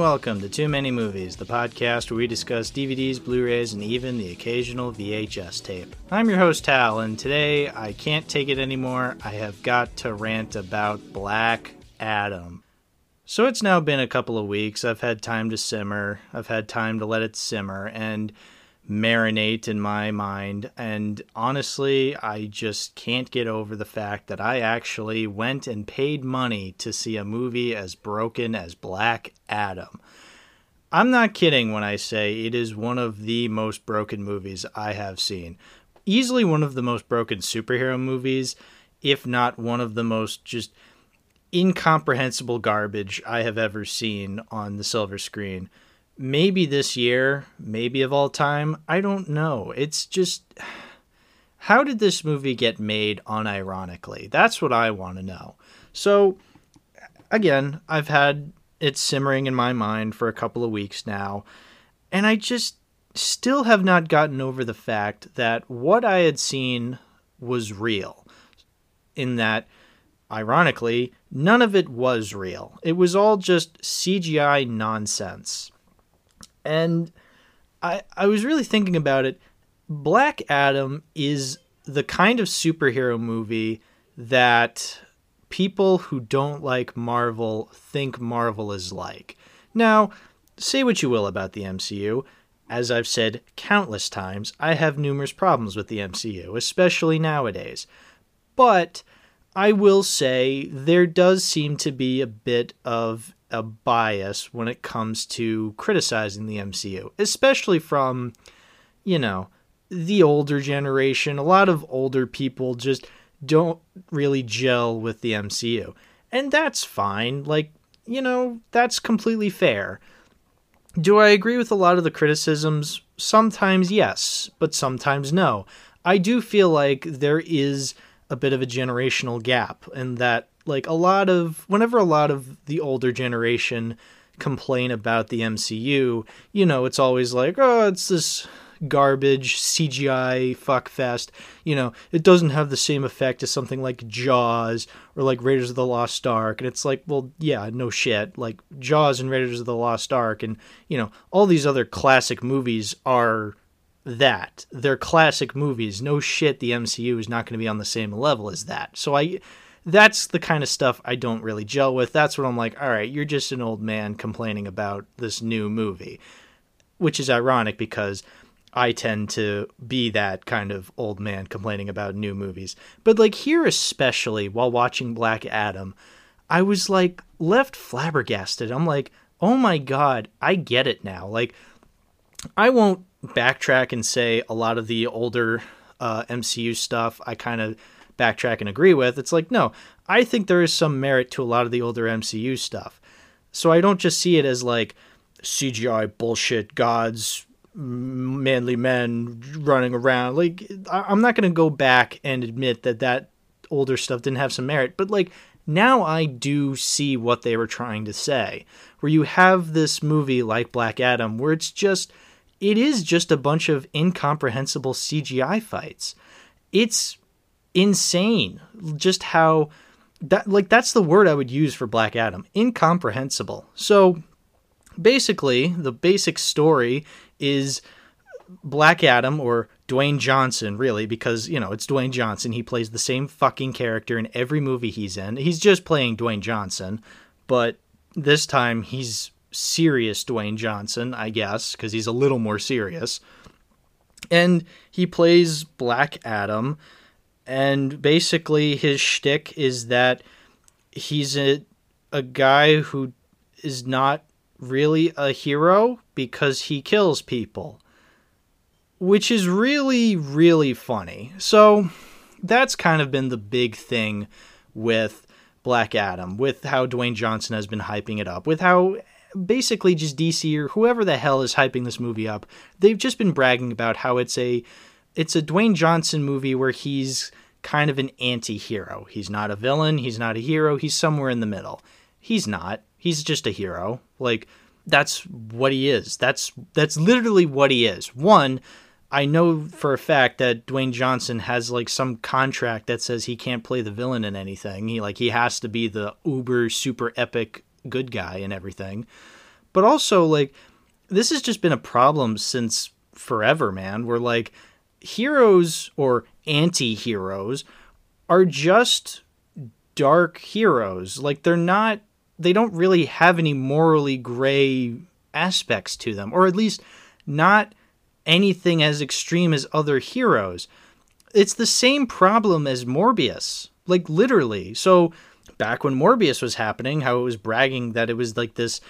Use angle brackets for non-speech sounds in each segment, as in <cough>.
welcome to Too Many Movies, the podcast where we discuss DVDs, Blu rays, and even the occasional VHS tape. I'm your host, Tal, and today I can't take it anymore. I have got to rant about Black Adam. So it's now been a couple of weeks. I've had time to simmer, I've had time to let it simmer, and marinate in my mind. And honestly, I just can't get over the fact that I actually went and paid money to see a movie as broken as Black Adam. I'm not kidding when I say it is one of the most broken movies I have seen. Easily one of the most broken superhero movies, if not one of the most just incomprehensible garbage I have ever seen on the silver screen maybe this year, maybe of all time. I don't know. It's just how did this movie get made unironically? That's what I want to know. So, again, I've had it simmering in my mind for a couple of weeks now, and I just still have not gotten over the fact that what I had seen was real. In that, ironically, none of it was real. It was all just CGI nonsense. And I I was really thinking about it. Black Adam is the kind of superhero movie that people who don't like Marvel think Marvel is like. Now, say what you will about the MCU. As I've said countless times, I have numerous problems with the MCU, especially nowadays. But I will say there does seem to be a bit of a bias when it comes to criticizing the MCU, especially from, you know, the older generation. A lot of older people just don't really gel with the MCU. And that's fine. Like, you know, that's completely fair. Do I agree with a lot of the criticisms? Sometimes yes, but sometimes no. I do feel like there is a bit of a generational gap and that like a lot of whenever a lot of the older generation complain about the MCU, you know, it's always like, oh, it's this garbage CGI fuckfest. You know, it doesn't have the same effect as something like Jaws or like Raiders of the Lost Ark. And it's like, well, yeah, no shit. Like Jaws and Raiders of the Lost Ark and, you know, all these other classic movies are that. They're classic movies. No shit, the MCU is not going to be on the same level as that. So I that's the kind of stuff I don't really gel with. That's what I'm like, all right, you're just an old man complaining about this new movie, which is ironic because I tend to be that kind of old man complaining about new movies. But like here especially while watching Black Adam, I was like left flabbergasted. I'm like, "Oh my god, I get it now." Like I won't backtrack and say a lot of the older uh, MCU stuff I kind of backtrack and agree with. It's like, no, I think there is some merit to a lot of the older MCU stuff. So I don't just see it as like CGI bullshit, gods, manly men running around. Like, I'm not going to go back and admit that that older stuff didn't have some merit, but like, now I do see what they were trying to say. Where you have this movie like Black Adam, where it's just it is just a bunch of incomprehensible CGI fights. It's insane just how that like that's the word I would use for Black Adam. Incomprehensible. So basically, the basic story is Black Adam or Dwayne Johnson, really, because, you know, it's Dwayne Johnson. He plays the same fucking character in every movie he's in. He's just playing Dwayne Johnson, but this time he's serious Dwayne Johnson, I guess, because he's a little more serious. And he plays Black Adam, and basically his shtick is that he's a a guy who is not really a hero because he kills people, which is really really funny. So that's kind of been the big thing with Black Adam, with how Dwayne Johnson has been hyping it up, with how basically just DC or whoever the hell is hyping this movie up, they've just been bragging about how it's a it's a Dwayne Johnson movie where he's kind of an anti-hero. He's not a villain, he's not a hero, he's somewhere in the middle. He's not. He's just a hero. Like that's what he is. That's that's literally what he is. One, I know for a fact that Dwayne Johnson has like some contract that says he can't play the villain in anything. He like he has to be the uber super epic good guy and everything. but also like this has just been a problem since forever, man. Where like heroes or anti-heroes are just dark heroes. Like they're not they don't really have any morally gray aspects to them or at least not anything as extreme as other heroes. It's the same problem as Morbius. Like literally. So back when Morbius was happening, how it was bragging that it was like this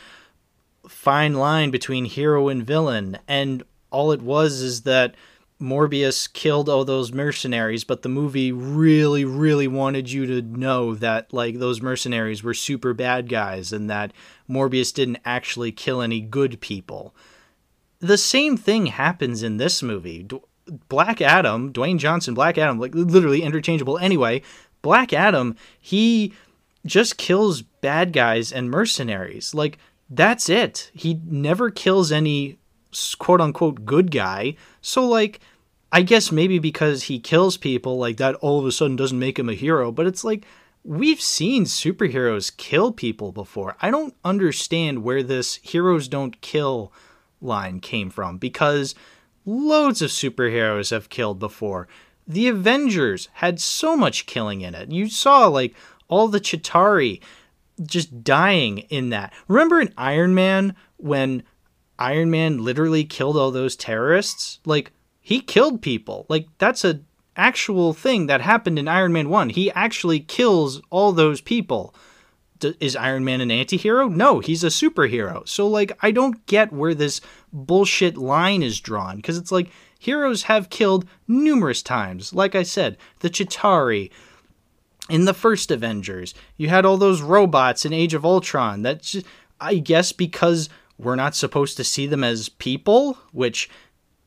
fine line between hero and villain and all it was is that Morbius killed all those mercenaries, but the movie really, really wanted you to know that like those mercenaries were super bad guys and that Morbius didn't actually kill any good people. The same thing happens in this movie. D- Black Adam, Dwayne Johnson, Black Adam, like literally interchangeable anyway. Black Adam, he just kills bad guys and mercenaries. Like that's it. He never kills any quote unquote good guy. So like I guess maybe because he kills people like that all of a sudden doesn't make him a hero, but it's like we've seen superheroes kill people before. I don't understand where this heroes don't kill line came from because loads of superheroes have killed before. The Avengers had so much killing in it. You saw like all the Chitauri just dying in that. Remember in Iron Man when Iron Man literally killed all those terrorists? Like he killed people. Like that's a actual thing that happened in Iron Man 1. He actually kills all those people. D- is Iron Man an anti-hero? No, he's a superhero. So like I don't get where this bullshit line is drawn because it's like heroes have killed numerous times. Like I said, the Chitauri in the first Avengers, you had all those robots in Age of Ultron. That's just, I guess because we're not supposed to see them as people, which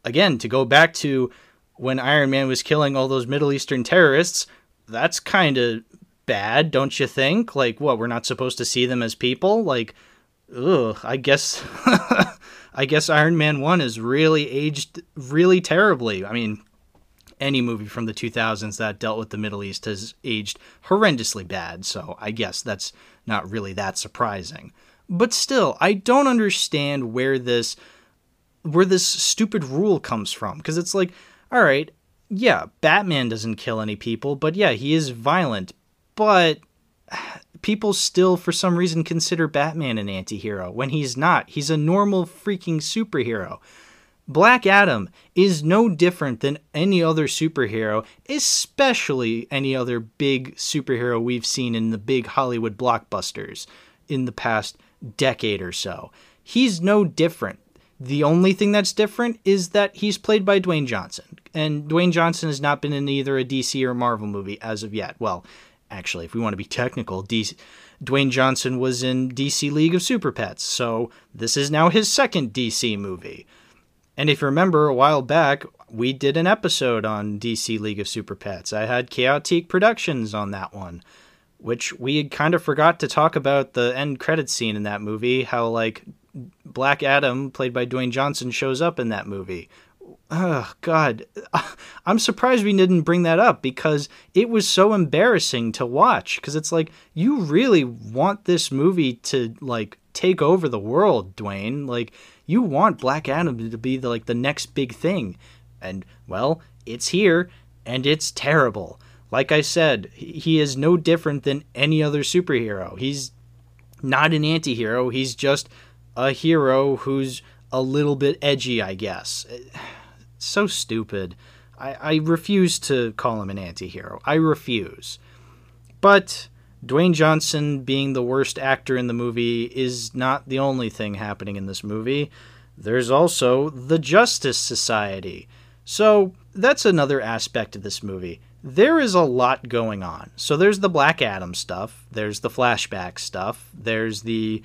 again, to go back to when Iron Man was killing all those Middle Eastern terrorists, that's kind of bad, don't you think? Like, what, we're not supposed to see them as people? Like, ugh, I guess. <laughs> I guess Iron Man 1 is really aged really terribly. I mean, any movie from the 2000s that dealt with the Middle East has aged horrendously bad, so I guess that's not really that surprising. But still, I don't understand where this where this stupid rule comes from because it's like, all right, yeah, Batman doesn't kill any people, but yeah, he is violent, but <sighs> people still for some reason consider Batman an anti-hero when he's not. He's a normal freaking superhero. Black Adam is no different than any other superhero, especially any other big superhero we've seen in the big Hollywood blockbusters in the past decade or so. He's no different. The only thing that's different is that he's played by Dwayne Johnson. And Dwayne Johnson has not been in either a DC or Marvel movie as of yet. Well, actually, if we want to be technical, DC, Dwayne Johnson was in DC League of Super Pets, so this is now his second DC movie. And if you remember, a while back, we did an episode on DC League of Super Pets. I had Chaotique Productions on that one, which we kind of forgot to talk about the end credit scene in that movie, how, like, Black Adam, played by Dwayne Johnson, shows up in that movie. Oh, God. <laughs> I'm surprised we didn't bring that up because it was so embarrassing to watch. Because it's like, you really want this movie to, like, take over the world, Dwayne. Like, you want Black Adam to be the, like, the next big thing. And, well, it's here, and it's terrible. Like I said, he is no different than any other superhero. He's not an anti hero, he's just a hero who's a little bit edgy, I guess. <sighs> So stupid. I, I refuse to call him an anti hero. I refuse. But Dwayne Johnson being the worst actor in the movie is not the only thing happening in this movie. There's also the Justice Society. So that's another aspect of this movie. There is a lot going on. So there's the Black Adam stuff, there's the flashback stuff, there's the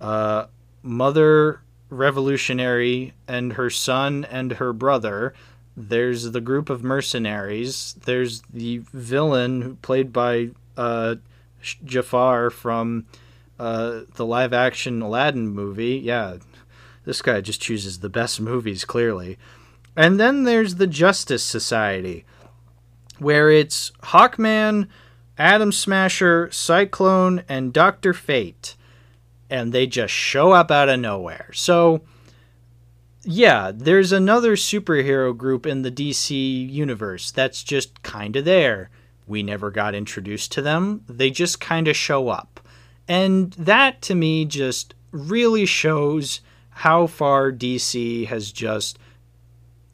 uh, mother revolutionary and her son and her brother. There's the group of mercenaries. There's the villain played by uh, Jafar from uh, the live action Aladdin movie. Yeah, this guy just chooses the best movies, clearly. And then there's the Justice Society, where it's Hawkman, Atom Smasher, Cyclone, and Dr. Fate and they just show up out of nowhere. So, yeah, there's another superhero group in the DC universe that's just kind of there. We never got introduced to them, they just kind of show up. And that to me just really shows how far DC has just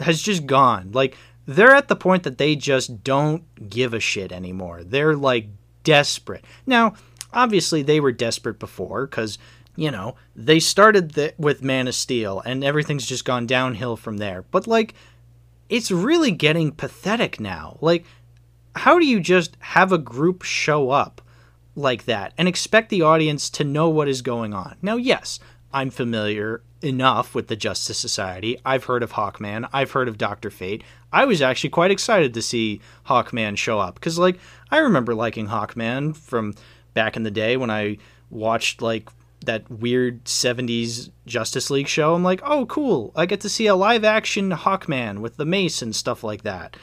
has just gone. Like they're at the point that they just don't give a shit anymore. They're like desperate. Now, obviously they were desperate before cuz you know, they started the, with Man of Steel and everything's just gone downhill from there. But like it's really getting pathetic now. Like how do you just have a group show up like that and expect the audience to know what is going on? Now, yes, I'm familiar enough with the Justice Society. I've heard of Hawkman. I've heard of Doctor Fate. I was actually quite excited to see Hawkman show up because, like, I remember liking Hawkman from back in the day when I watched like that weird 70s Justice League show. I'm like, oh, cool. I get to see a live action Hawkman with the mace and stuff like that.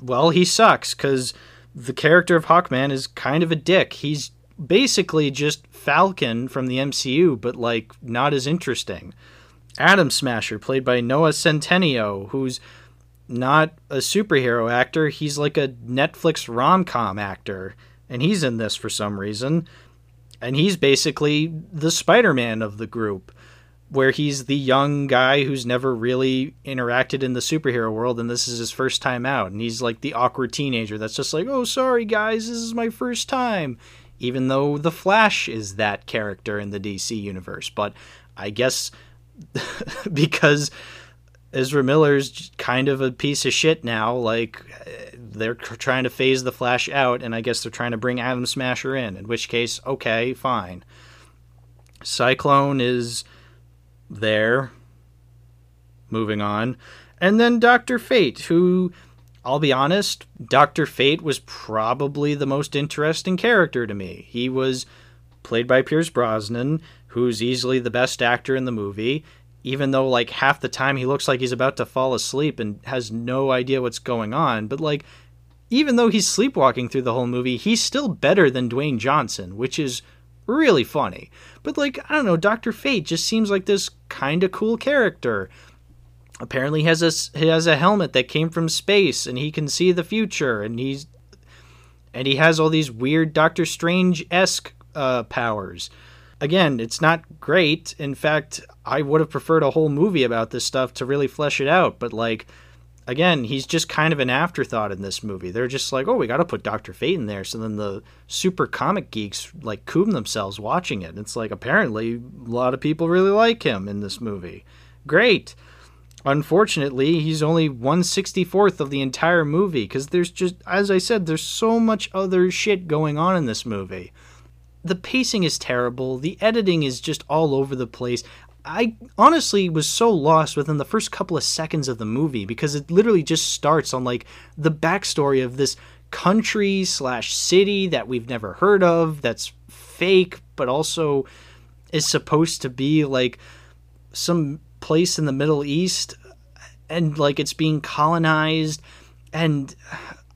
Well, he sucks because the character of Hawkman is kind of a dick. He's basically just Falcon from the MCU, but like not as interesting. Atom Smasher, played by Noah Centineo, who's not a superhero actor, he's like a Netflix rom com actor, and he's in this for some reason. And he's basically the Spider Man of the group, where he's the young guy who's never really interacted in the superhero world, and this is his first time out. And he's like the awkward teenager that's just like, oh, sorry, guys, this is my first time even though the Flash is that character in the DC universe. But I guess <laughs> because Ezra Miller's kind of a piece of shit now, like they're trying to phase the Flash out, and I guess they're trying to bring Atom Smasher in. In which case, okay, fine. Cyclone is there. Moving on. And then Dr. Fate, who I'll be honest, Dr. Fate was probably the most interesting character to me. He was played by Pierce Brosnan, who's easily the best actor in the movie, even though like half the time he looks like he's about to fall asleep and has no idea what's going on, but like even though he's sleepwalking through the whole movie, he's still better than Dwayne Johnson, which is really funny. But like, I don't know, Dr. Fate just seems like this kind of cool character apparently has a he has a helmet that came from space and he can see the future and he's and he has all these weird Doctor Strange esque uh, powers. Again, it's not great. In fact, I would have preferred a whole movie about this stuff to really flesh it out. But like, again, he's just kind of an afterthought in this movie. They're just like, oh, we got to put Doctor Fate in there. So then the super comic geeks like coom themselves watching it. It's like apparently a lot of people really like him in this movie. Great unfortunately, he's only 164th of the entire movie because there's just, as I said, there's so much other shit going on in this movie. The pacing is terrible, the editing is just all over the place. I honestly was so lost within the first couple of seconds of the movie because it literally just starts on like the backstory of this country slash city that we've never heard of that's fake but also is supposed to be like some place in the Middle East and like it's being colonized and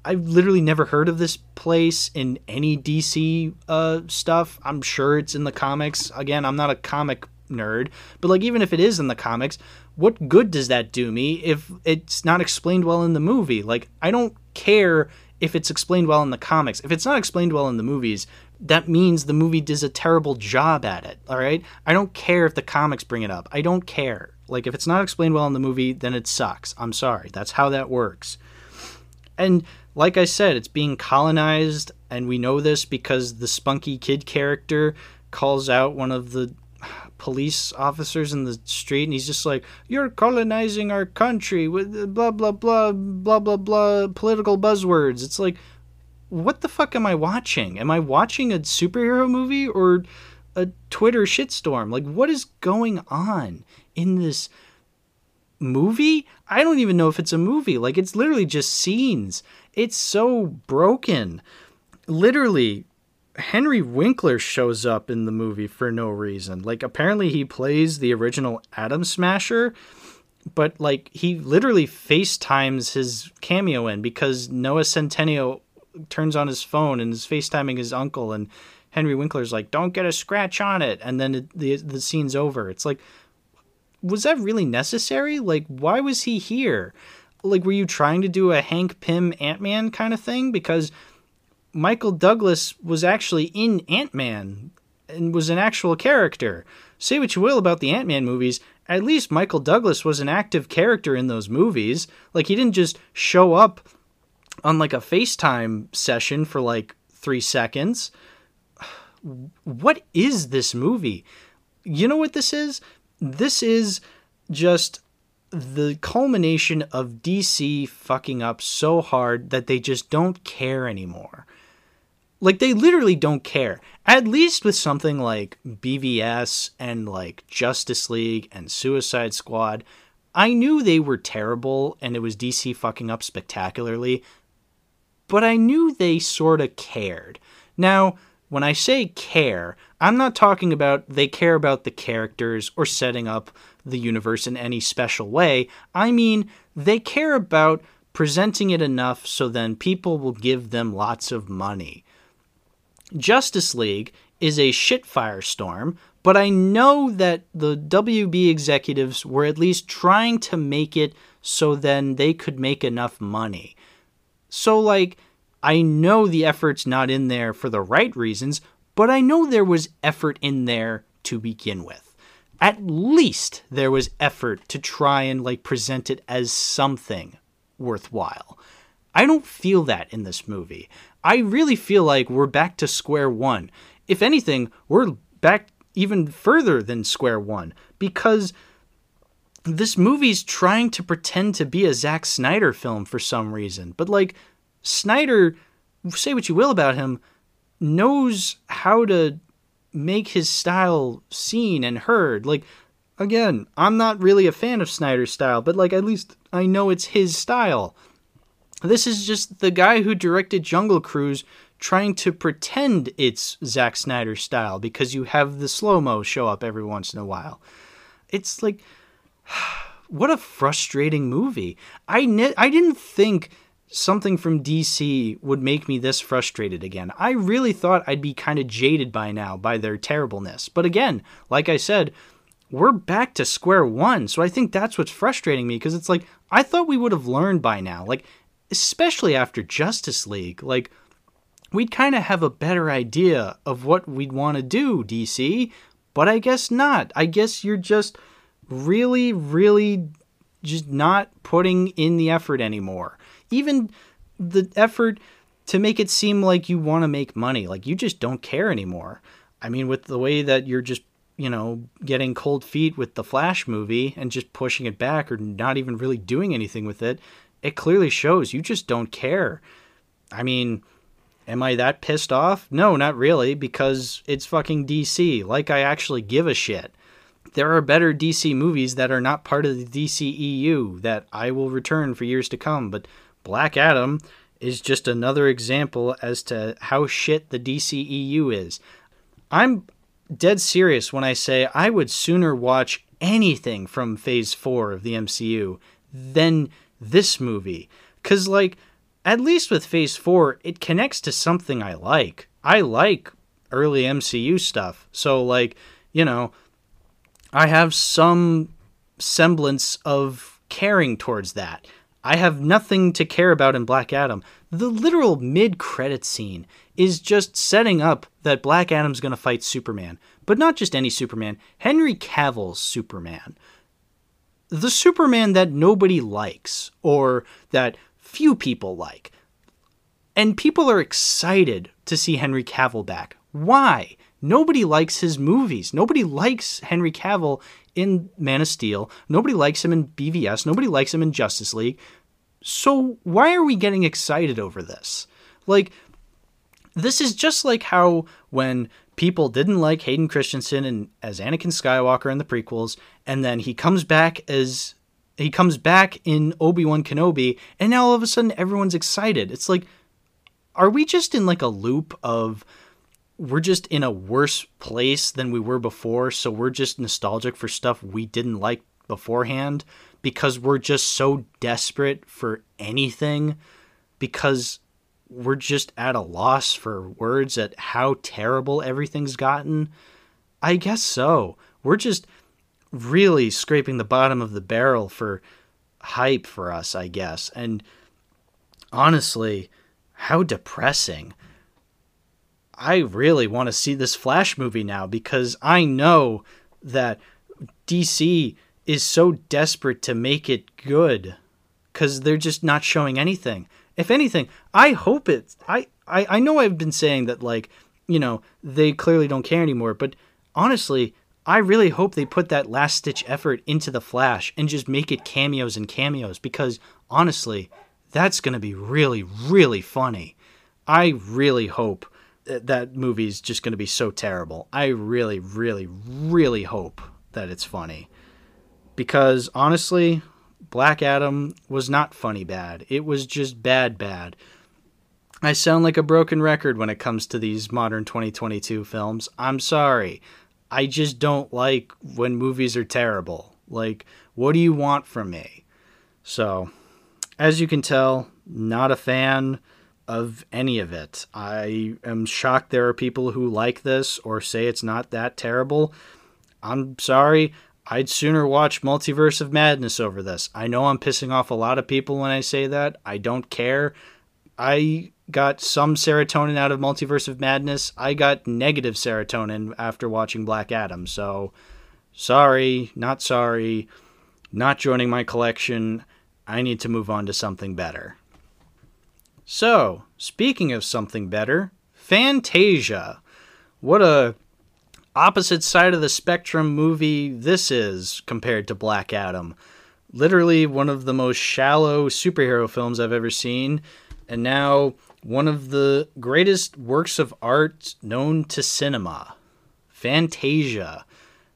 I've literally never heard of this place in any DC uh, stuff. I'm sure it's in the comics. Again, I'm not a comic nerd, but like even if it is in the comics, what good does that do me if it's not explained well in the movie? Like I don't care if it's explained well in the comics. If it's not explained well in the movies, that means the movie does a terrible job at it, all right? I don't care if the comics bring it up. I don't care. Like if it's not explained well in the movie, then it sucks. I'm sorry. That's how that works. And like I said, it's being colonized, and we know this because the spunky kid character calls out one of the police officers in the street, and he's just like, "You're colonizing our country with blah blah blah blah blah blah political buzzwords." It's like, what the fuck am I watching? Am I watching a superhero movie or a Twitter shitstorm? Like, what is going on? In this movie. I don't even know if it's a movie. Like it's literally just scenes. It's so broken. Literally, Henry Winkler shows up in the movie for no reason. Like apparently he plays the original Atom Smasher, but like he literally FaceTimes his cameo in because Noah Centineo turns on his phone and is FaceTiming his uncle and Henry Winkler's like, "Don't get a scratch on it," and then it, the the scene's over. It's like, was that really necessary? Like, why was he here? Like, were you trying to do a Hank Pym Ant Man kind of thing? Because Michael Douglas was actually in Ant Man and was an actual character. Say what you will about the Ant Man movies, at least Michael Douglas was an active character in those movies. Like, he didn't just show up on like a FaceTime session for like three seconds <sighs> what is this movie? You know what this is? This is just the culmination of DC fucking up so hard that they just don't care anymore. Like they literally don't care. At least with something like BVS and like Justice League and Suicide Squad, I knew they were terrible and it was DC fucking up spectacularly, but I knew they sort of cared. Now, when I say care, I'm not talking about they care about the characters or setting up the universe in any special way. I mean, they care about presenting it enough so then people will give them lots of money. Justice League is a shit firestorm, but I know that the WB executives were at least trying to make it so then they could make enough money. So, like, I know the effort's not in there for the right reasons, but I know there was effort in there to begin with. At least there was effort to try and like present it as something worthwhile. I don't feel that in this movie. I really feel like we're back to square one. If anything, we're back even further than square one because this movie's trying to pretend to be a Zack Snyder film for some reason. But like Snyder, say what you will about him, knows how to make his style seen and heard. Like, again, I'm not really a fan of Snyder's style, but like at least I know it's his style. This is just the guy who directed Jungle Cruise trying to pretend it's Zack Snyder's style because you have the slow mo show up every once in a while. It's like, <sighs> what a frustrating movie. I ne- I didn't think something from DC would make me this frustrated again. I really thought I'd be kind of jaded by now by their terribleness. But again, like I said, we're back to square one. So I think that's what's frustrating me because it's like I thought we would have learned by now. Like especially after Justice League, like we'd kind of have a better idea of what we'd want to do, DC, but I guess not. I guess you're just really really just not putting in the effort anymore even the effort to make it seem like you want to make money, like you just don't care anymore. I mean, with the way that you're just, you know, getting cold feet with the Flash movie and just pushing it back or not even really doing anything with it, it clearly shows you just don't care. I mean, am I that pissed off? No, not really, because it's fucking DC. Like I actually give a shit. There are better DC movies that are not part of the DCEU that I will return for years to come, but Black Adam is just another example as to how shit the DCEU is. I'm dead serious when I say I would sooner watch anything from Phase 4 of the MCU than this movie. Because, like, at least with Phase 4, it connects to something I like. I like early MCU stuff. So, like, you know, I have some semblance of caring towards that. I have nothing to care about in Black Adam. The literal mid credit scene is just setting up that Black Adam's going to fight Superman. But not just any Superman, Henry Cavill's Superman. The Superman that nobody likes, or that few people like. And people are excited to see Henry Cavill back. Why? Nobody likes his movies. Nobody likes Henry Cavill in Man of Steel. Nobody likes him in BVS. Nobody likes him in Justice League. So why are we getting excited over this? Like, this is just like how when people didn't like Hayden Christensen and as Anakin Skywalker in the prequels, and then he comes back as he comes back in Obi-Wan Kenobi, and now all of a sudden everyone's excited. It's like, are we just in like a loop of we're just in a worse place than we were before, so we're just nostalgic for stuff we didn't like beforehand because we're just so desperate for anything because we're just at a loss for words at how terrible everything's gotten? I guess so. We're just really scraping the bottom of the barrel for hype for us, I guess. And honestly, how depressing. I really want to see this Flash movie now because I know that DC is so desperate to make it good because they're just not showing anything. If anything, I hope it. I, I I know I've been saying that like you know they clearly don't care anymore, but honestly, I really hope they put that last stitch effort into the Flash and just make it cameos and cameos because honestly, that's going to be really really funny. I really hope that, that movie's just going to be so terrible. I really really really hope that it's funny. Because honestly, Black Adam was not funny bad. It was just bad bad. I sound like a broken record when it comes to these modern 2022 films. I'm sorry. I just don't like when movies are terrible. Like, what do you want from me? So, as you can tell, not a fan of any of it. I am shocked there are people who like this or say it's not that terrible. I'm sorry. I'd sooner watch Multiverse of Madness over this. I know I'm pissing off a lot of people when I say that. I don't care. I got some serotonin out of Multiverse of Madness. I got negative serotonin after watching Black Adam. So, sorry, not sorry, not joining my collection. I need to move on to something better. So, speaking of something better, Fantasia. What a opposite side of the spectrum movie this is compared to Black Adam. Literally one of the most shallow superhero films I've ever seen, and now one of the greatest works of art known to cinema. Fantasia.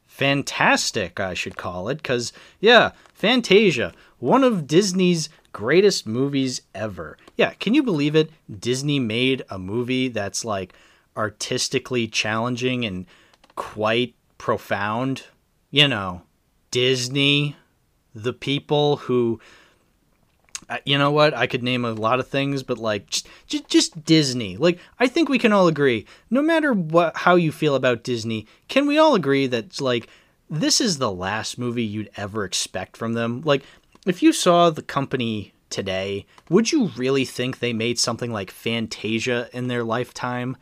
Fantastic, I should call it, because, yeah, Fantasia, one of Disney's greatest movies ever. Yeah, can you believe it? Disney made a movie that's like artistically challenging and quite profound. You know, Disney, the people who uh, you know what? I could name a lot of things, but like just, just, just Disney. Like I think we can all agree, no matter what how you feel about Disney, can we all agree that like this is the last movie you'd ever expect from them? Like if you saw the company today, would you really think they made something like Fantasia in their lifetime?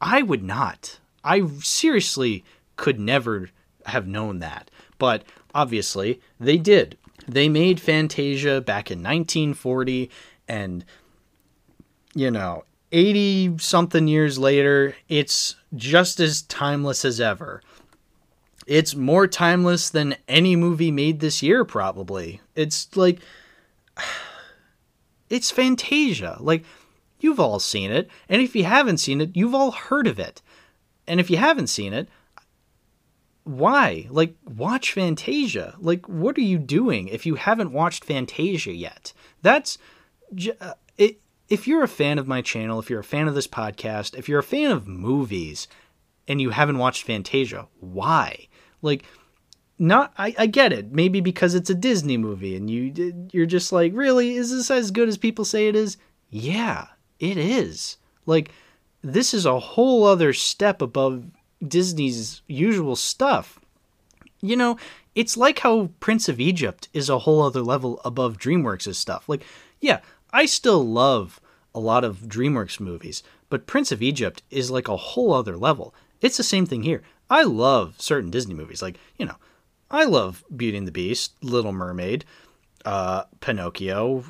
I would not. I seriously could never have known that. But obviously, they did. They made Fantasia back in 1940, and, you know, 80 something years later, it's just as timeless as ever. It's more timeless than any movie made this year, probably. It's like. <sighs> It's Fantasia. Like, you've all seen it. And if you haven't seen it, you've all heard of it. And if you haven't seen it, why? Like, watch Fantasia. Like, what are you doing if you haven't watched Fantasia yet? That's. Uh, it, if you're a fan of my channel, if you're a fan of this podcast, if you're a fan of movies and you haven't watched Fantasia, why? Like, not I, I get it maybe because it's a disney movie and you you're just like really is this as good as people say it is yeah it is like this is a whole other step above Disney's usual stuff. You know, it's like how Prince of Egypt is a whole other level above DreamWorks' stuff. Like, yeah, I still love a lot of DreamWorks movies, but Prince of Egypt is like a whole other level. It's the same thing here. I love certain Disney movies, like, you know, I love Beauty and the Beast, Little Mermaid, uh, Pinocchio,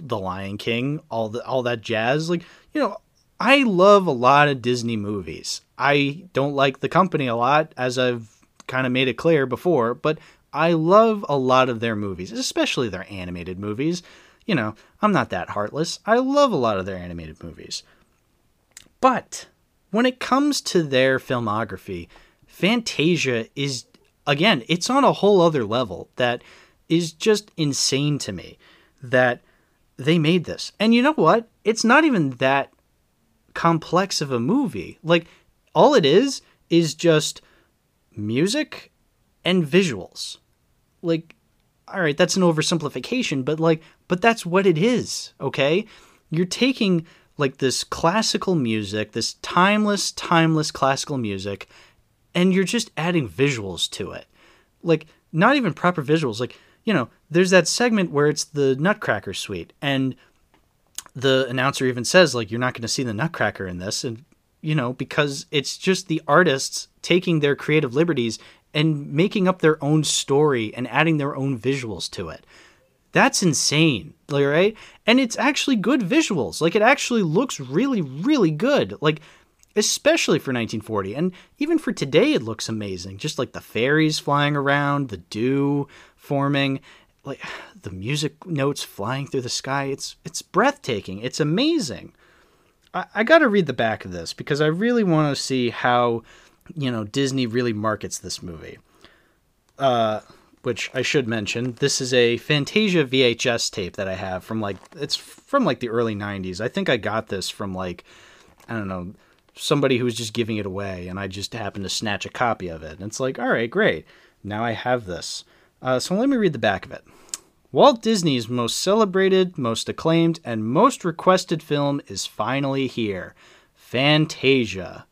The Lion King, all the all that jazz. Like, you know, I love a lot of Disney movies. I don't like the company a lot, as I've kind of made it clear before, but I love a lot of their movies, especially their animated movies. You know, I'm not that heartless. I love a lot of their animated movies. But when it comes to their filmography, Fantasia is, again, it's on a whole other level that is just insane to me that they made this. And you know what? It's not even that complex of a movie. Like all it is is just music and visuals. Like all right, that's an oversimplification, but like but that's what it is, okay? You're taking like this classical music, this timeless, timeless classical music, and you're just adding visuals to it. Like, not even proper visuals. Like, you know, there's that segment where it's the Nutcracker suite, and the announcer even says, like, you're not going to see the Nutcracker in this. And, you know, because it's just the artists taking their creative liberties and making up their own story and adding their own visuals to it. That's insane, right? And it's actually good visuals. Like, it actually looks really, really good. Like, especially for 1940 and even for today it looks amazing. Just like the fairies flying around the dew forming like <sighs> the music notes flying through the sky. It's it's breathtaking. It's amazing. I, I got to read the back of this because i really want to see how you know disney really markets this movie. Uh which I should mention, this is a Fantasia VHS tape that I have from like it's from like the early 90s. I think I got this from like I don't know, somebody who was just giving it away, and I just happened to snatch a copy of it. And it's like, all right, great. Now I have this. Uh, so let me read the back of it. Walt Disney's most celebrated, most acclaimed, and most requested film is finally here Fantasia.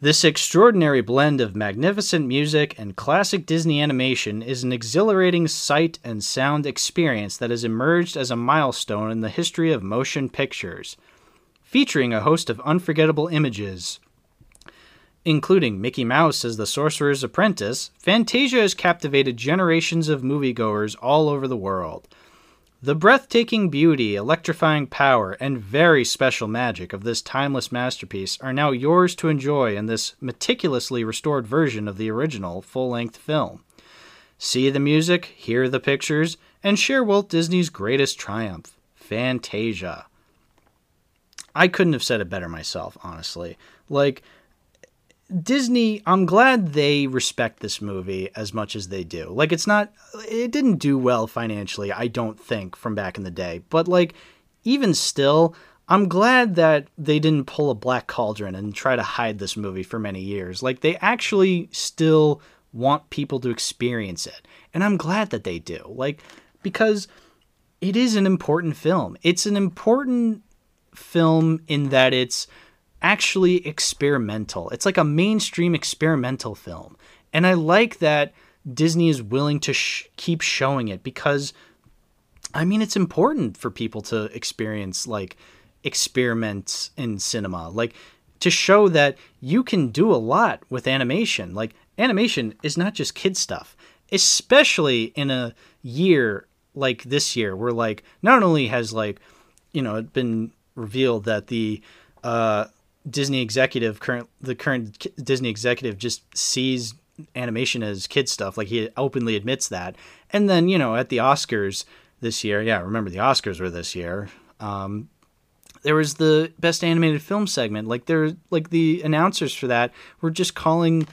This extraordinary blend of magnificent music and classic Disney animation is an exhilarating sight and sound experience that has emerged as a milestone in the history of motion pictures featuring a host of unforgettable images. Including Mickey Mouse as the Sorcerer's Apprentice, Fantasia has captivated generations of moviegoers all over the world. The breathtaking beauty, electrifying power, and very special magic of this timeless masterpiece are now yours to enjoy in this meticulously restored version of the original full length film. See the music, hear the pictures, and share Walt Disney's greatest triumph Fantasia. I couldn't have said it better myself, honestly. Like Disney, I'm glad they respect this movie as much as they do. Like it's not it didn't do well financially, I don't think from back in the day, but like even still, I'm glad that they didn't pull a black cauldron and try to hide this movie for many years. Like they actually still want people to experience it. And I'm glad that they do. Like because it is an important film. It's an important film in that it's actually experimental. It's like a mainstream experimental film. And I like that Disney is willing to sh- keep showing it because I mean it's important for people to experience like experiments in cinema. Like to show that you can do a lot with animation. Like animation is not just kid stuff, especially in a year like this year where like not only has like you know it been revealed that the uh, Disney executive current the current Disney executive just sees animation as kid stuff. Like he openly admits that. And then you know at the Oscars this year, yeah, remember the Oscars were this year. Um, there was the best animated film segment. Like there, like the announcers for that were just calling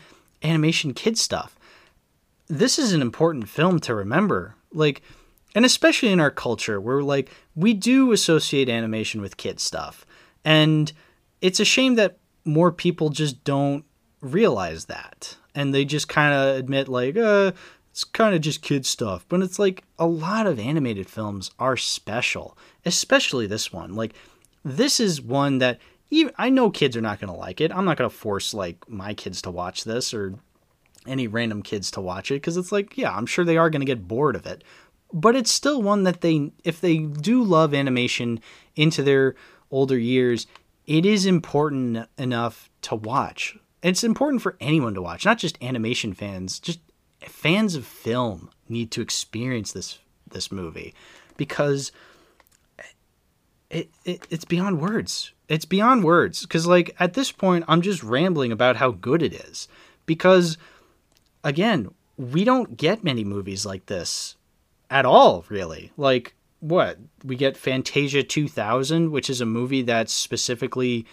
animation kid stuff. This is an important film to remember. Like and especially in our culture where like we do associate animation with kid stuff. And it's a shame that more people just don't realize that. And they just kind of admit like uh it's kind of just kid stuff. But it's like a lot of animated films are special especially this one. Like this is one that even, i know kids are not going to like it. I'm not going to force like my kids to watch this or any random kids to watch it because it's like yeah i'm sure they are going to get bored of it but it's still one that they if they do love animation into their older years it is important enough to watch. It's important for anyone to watch not just animation fans just fans of film need to experience this this movie because it, it it's beyond words. It's beyond words because like at this point i'm just rambling about how good it is because again we don't get many movies like this at all, really. Like, what? We get Fantasia 2000, which is a movie that's specifically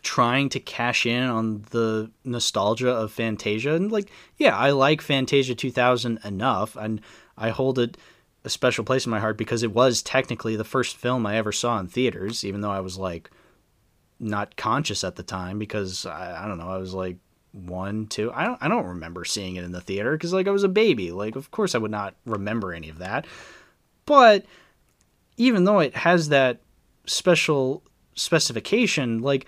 trying to cash in on the nostalgia of Fantasia. And, like, yeah, I like Fantasia 2000 enough, and I hold it a special place in my heart because it was technically the first film I ever saw in theaters, even though I was, like, not conscious at the time because I, I don't know, I was like one, two. I don't I don't remember seeing it in the theater because like I was a baby. Like of course I would not remember any of that. But even though it has that special specification, like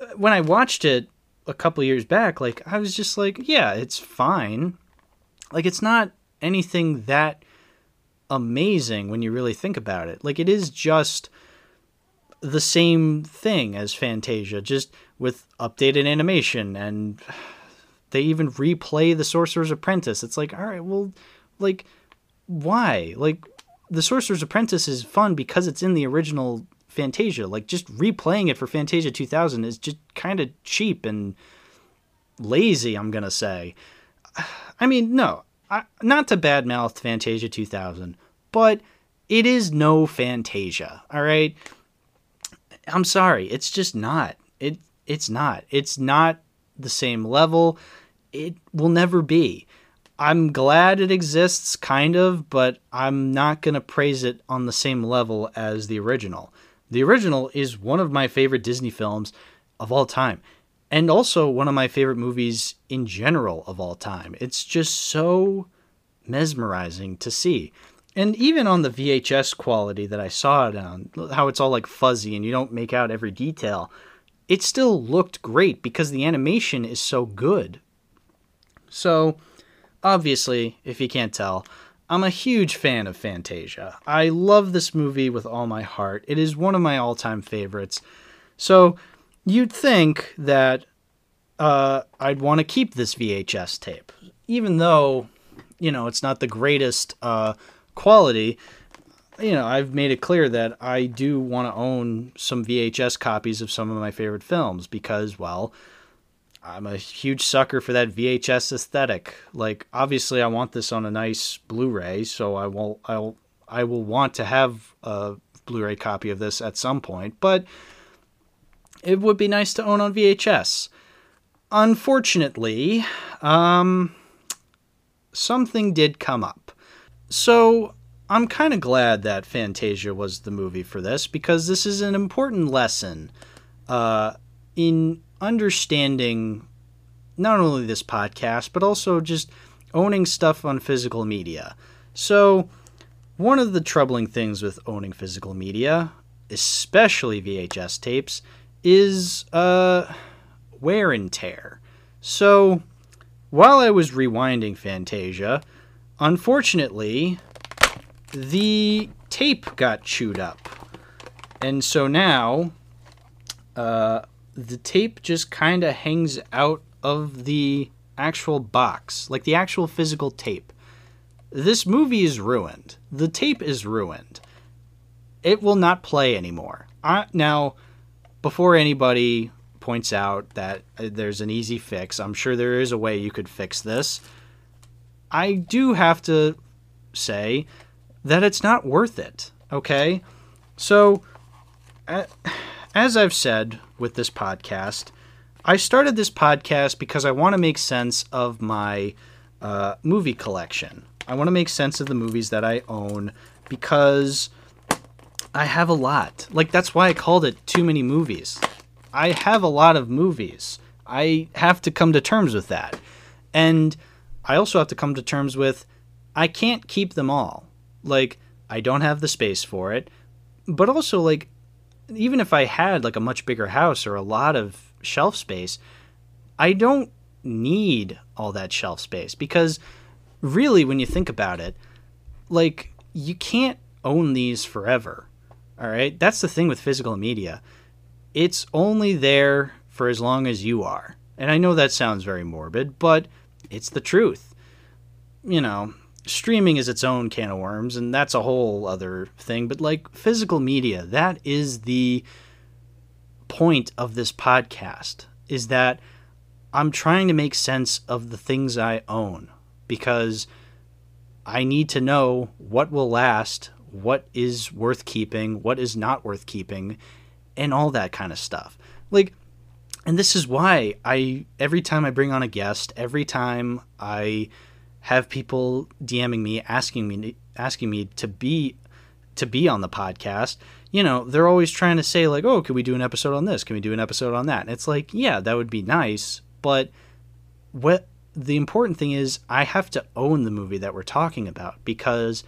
uh, when I watched it a couple years back, like I was just like, yeah, it's fine. Like it's not anything that amazing when you really think about it. Like it is just the same thing as Fantasia, just with updated animation and they even replay the Sorcerer's Apprentice. It's like, all right, well, like why? Like the Sorcerer's Apprentice is fun because it's in the original Fantasia. Like just replaying it for Fantasia 2000 is just kind of cheap and lazy, I'm to say. I mean, no, I, not to badmouth Fantasia 2000, but it is no Fantasia, all right? I'm sorry, it's just not. It it's not. It's not the same level. It will never be. I'm glad it exists, kind of, but I'm not going to praise it on the same level as the original. The original is one of my favorite Disney films of all time, and also one of my favorite movies in general of all time. It's just so mesmerizing to see. And even on the VHS quality that I saw it on, how it's all like fuzzy and you don't make out every detail, it still looked great because the animation is so good. So, obviously, if you can't tell, I'm a huge fan of Fantasia. I love this movie with all my heart. It is one of my all time favorites. So, you'd think that uh, I'd want to keep this VHS tape, even though, you know, it's not the greatest uh, quality. You know, I've made it clear that I do want to own some VHS copies of some of my favorite films because, well, I'm a huge sucker for that VHS aesthetic. Like, obviously, I want this on a nice Blu-ray, so I will, I'll, I will want to have a Blu-ray copy of this at some point. But it would be nice to own on VHS. Unfortunately, um, something did come up. So I'm kind of glad that Fantasia was the movie for this because this is an important lesson uh, in understanding not only this podcast, but also just owning stuff on physical media. So, one of the troubling things with owning physical media, especially VHS tapes, is uh, wear and tear. So, while I was rewinding Fantasia, unfortunately, the tape got chewed up. And so now, uh, the tape just kind of hangs out of the actual box, like the actual physical tape. This movie is ruined. The tape is ruined. It will not play anymore. I, now, before anybody points out that uh, there's an easy fix, I'm sure there is a way you could fix this. I do have to say that it's not worth it, okay? So, as I've said with this podcast, I started this podcast because I want to make sense of my uh, movie collection. I want to make sense of the movies that I own because I have a lot. Like, that's why I called it Too Many Movies. I have a lot of movies. I have to come to terms with that. And I also have to come to terms with I can't keep them all. Like, I don't have the space for it. But also, like, even if I had like a much bigger house or a lot of shelf space, I don't need all that shelf space because really, when you think about it, like, you can't own these forever. All right. That's the thing with physical media. It's only there for as long as you are. And I know that sounds very morbid, but it's the truth. You know, streaming is its own can of worms, and that's a whole other thing. But like physical media, that is the point of this podcast is that I'm trying to make sense of the things I own because I need to know what will last, what is worth keeping, what is not worth keeping, and all that kind of stuff. Like, and this is why I, every time I bring on a guest, every time I have people DMing me asking me asking me to be to be on the podcast, you know, they're always trying to say like, "Oh, can we do an episode on this? Can we do an episode on that?" And it's like, "Yeah, that would be nice, but what the important thing is I have to own the movie that we're talking about because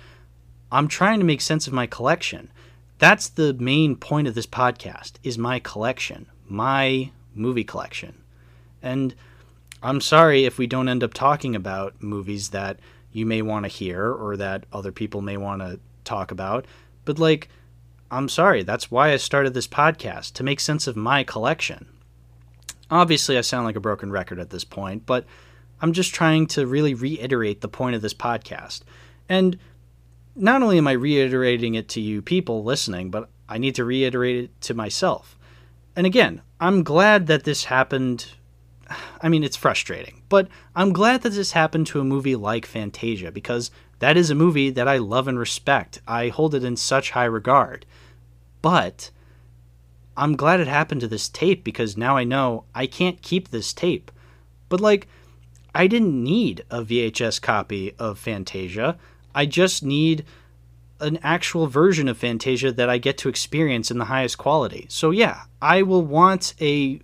I'm trying to make sense of my collection. that's the main point of this podcast is my collection, my movie collection. And I'm sorry if we don't end up talking about movies that you may want to hear or that other people may want to talk about, but like I'm sorry, that's why I started this podcast to make sense of my collection. Obviously, I sound like a broken record at this point, but I'm just trying to really reiterate the point of this podcast. And not only am I reiterating it to you people listening, but I need to reiterate it to myself. And again, I'm glad that this happened. I mean, it's frustrating, but I'm glad that this happened to a movie like Fantasia because that is a movie that I love and respect. I hold it in such high regard. But I'm glad it happened to this tape because now I know I can't keep this tape. But like, I didn't need a VHS copy of Fantasia. I just need an actual version of Fantasia that I get to experience in the highest quality. So yeah, I will want a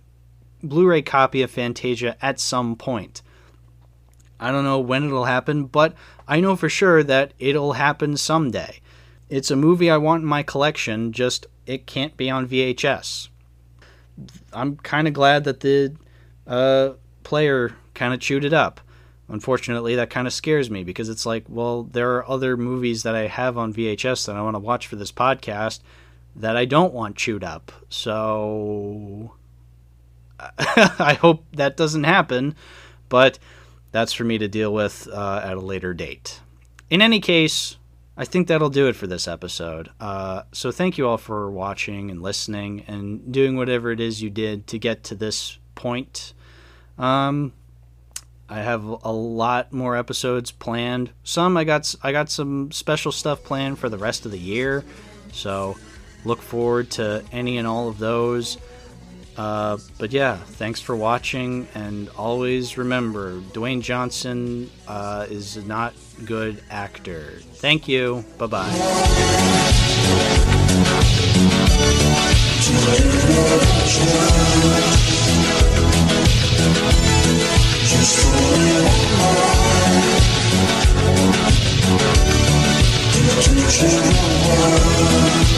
Blu-ray copy of Fantasia at some point. I don't know when it'll happen, but I know for sure that it'll happen someday. It's a movie I want in my collection, just it can't be on VHS. I'm kind of glad that the uh, player kind of chewed it up. Unfortunately, that kind of scares me because it's like, well, there are other movies that I have on VHS that I want to watch for this podcast that I don't want chewed up. So <laughs> I hope that doesn't happen, but that's for me to deal with uh, at a later date. In any case, I think that'll do it for this episode. Uh, so thank you all for watching and listening and doing whatever it is you did to get to this point. Um, I have a lot more episodes planned. Some I got I got some special stuff planned for the rest of the year. So look forward to any and all of those. Uh, but yeah, thanks for watching, and always remember Dwayne Johnson uh, is not good actor. Thank you. Bye bye. <laughs>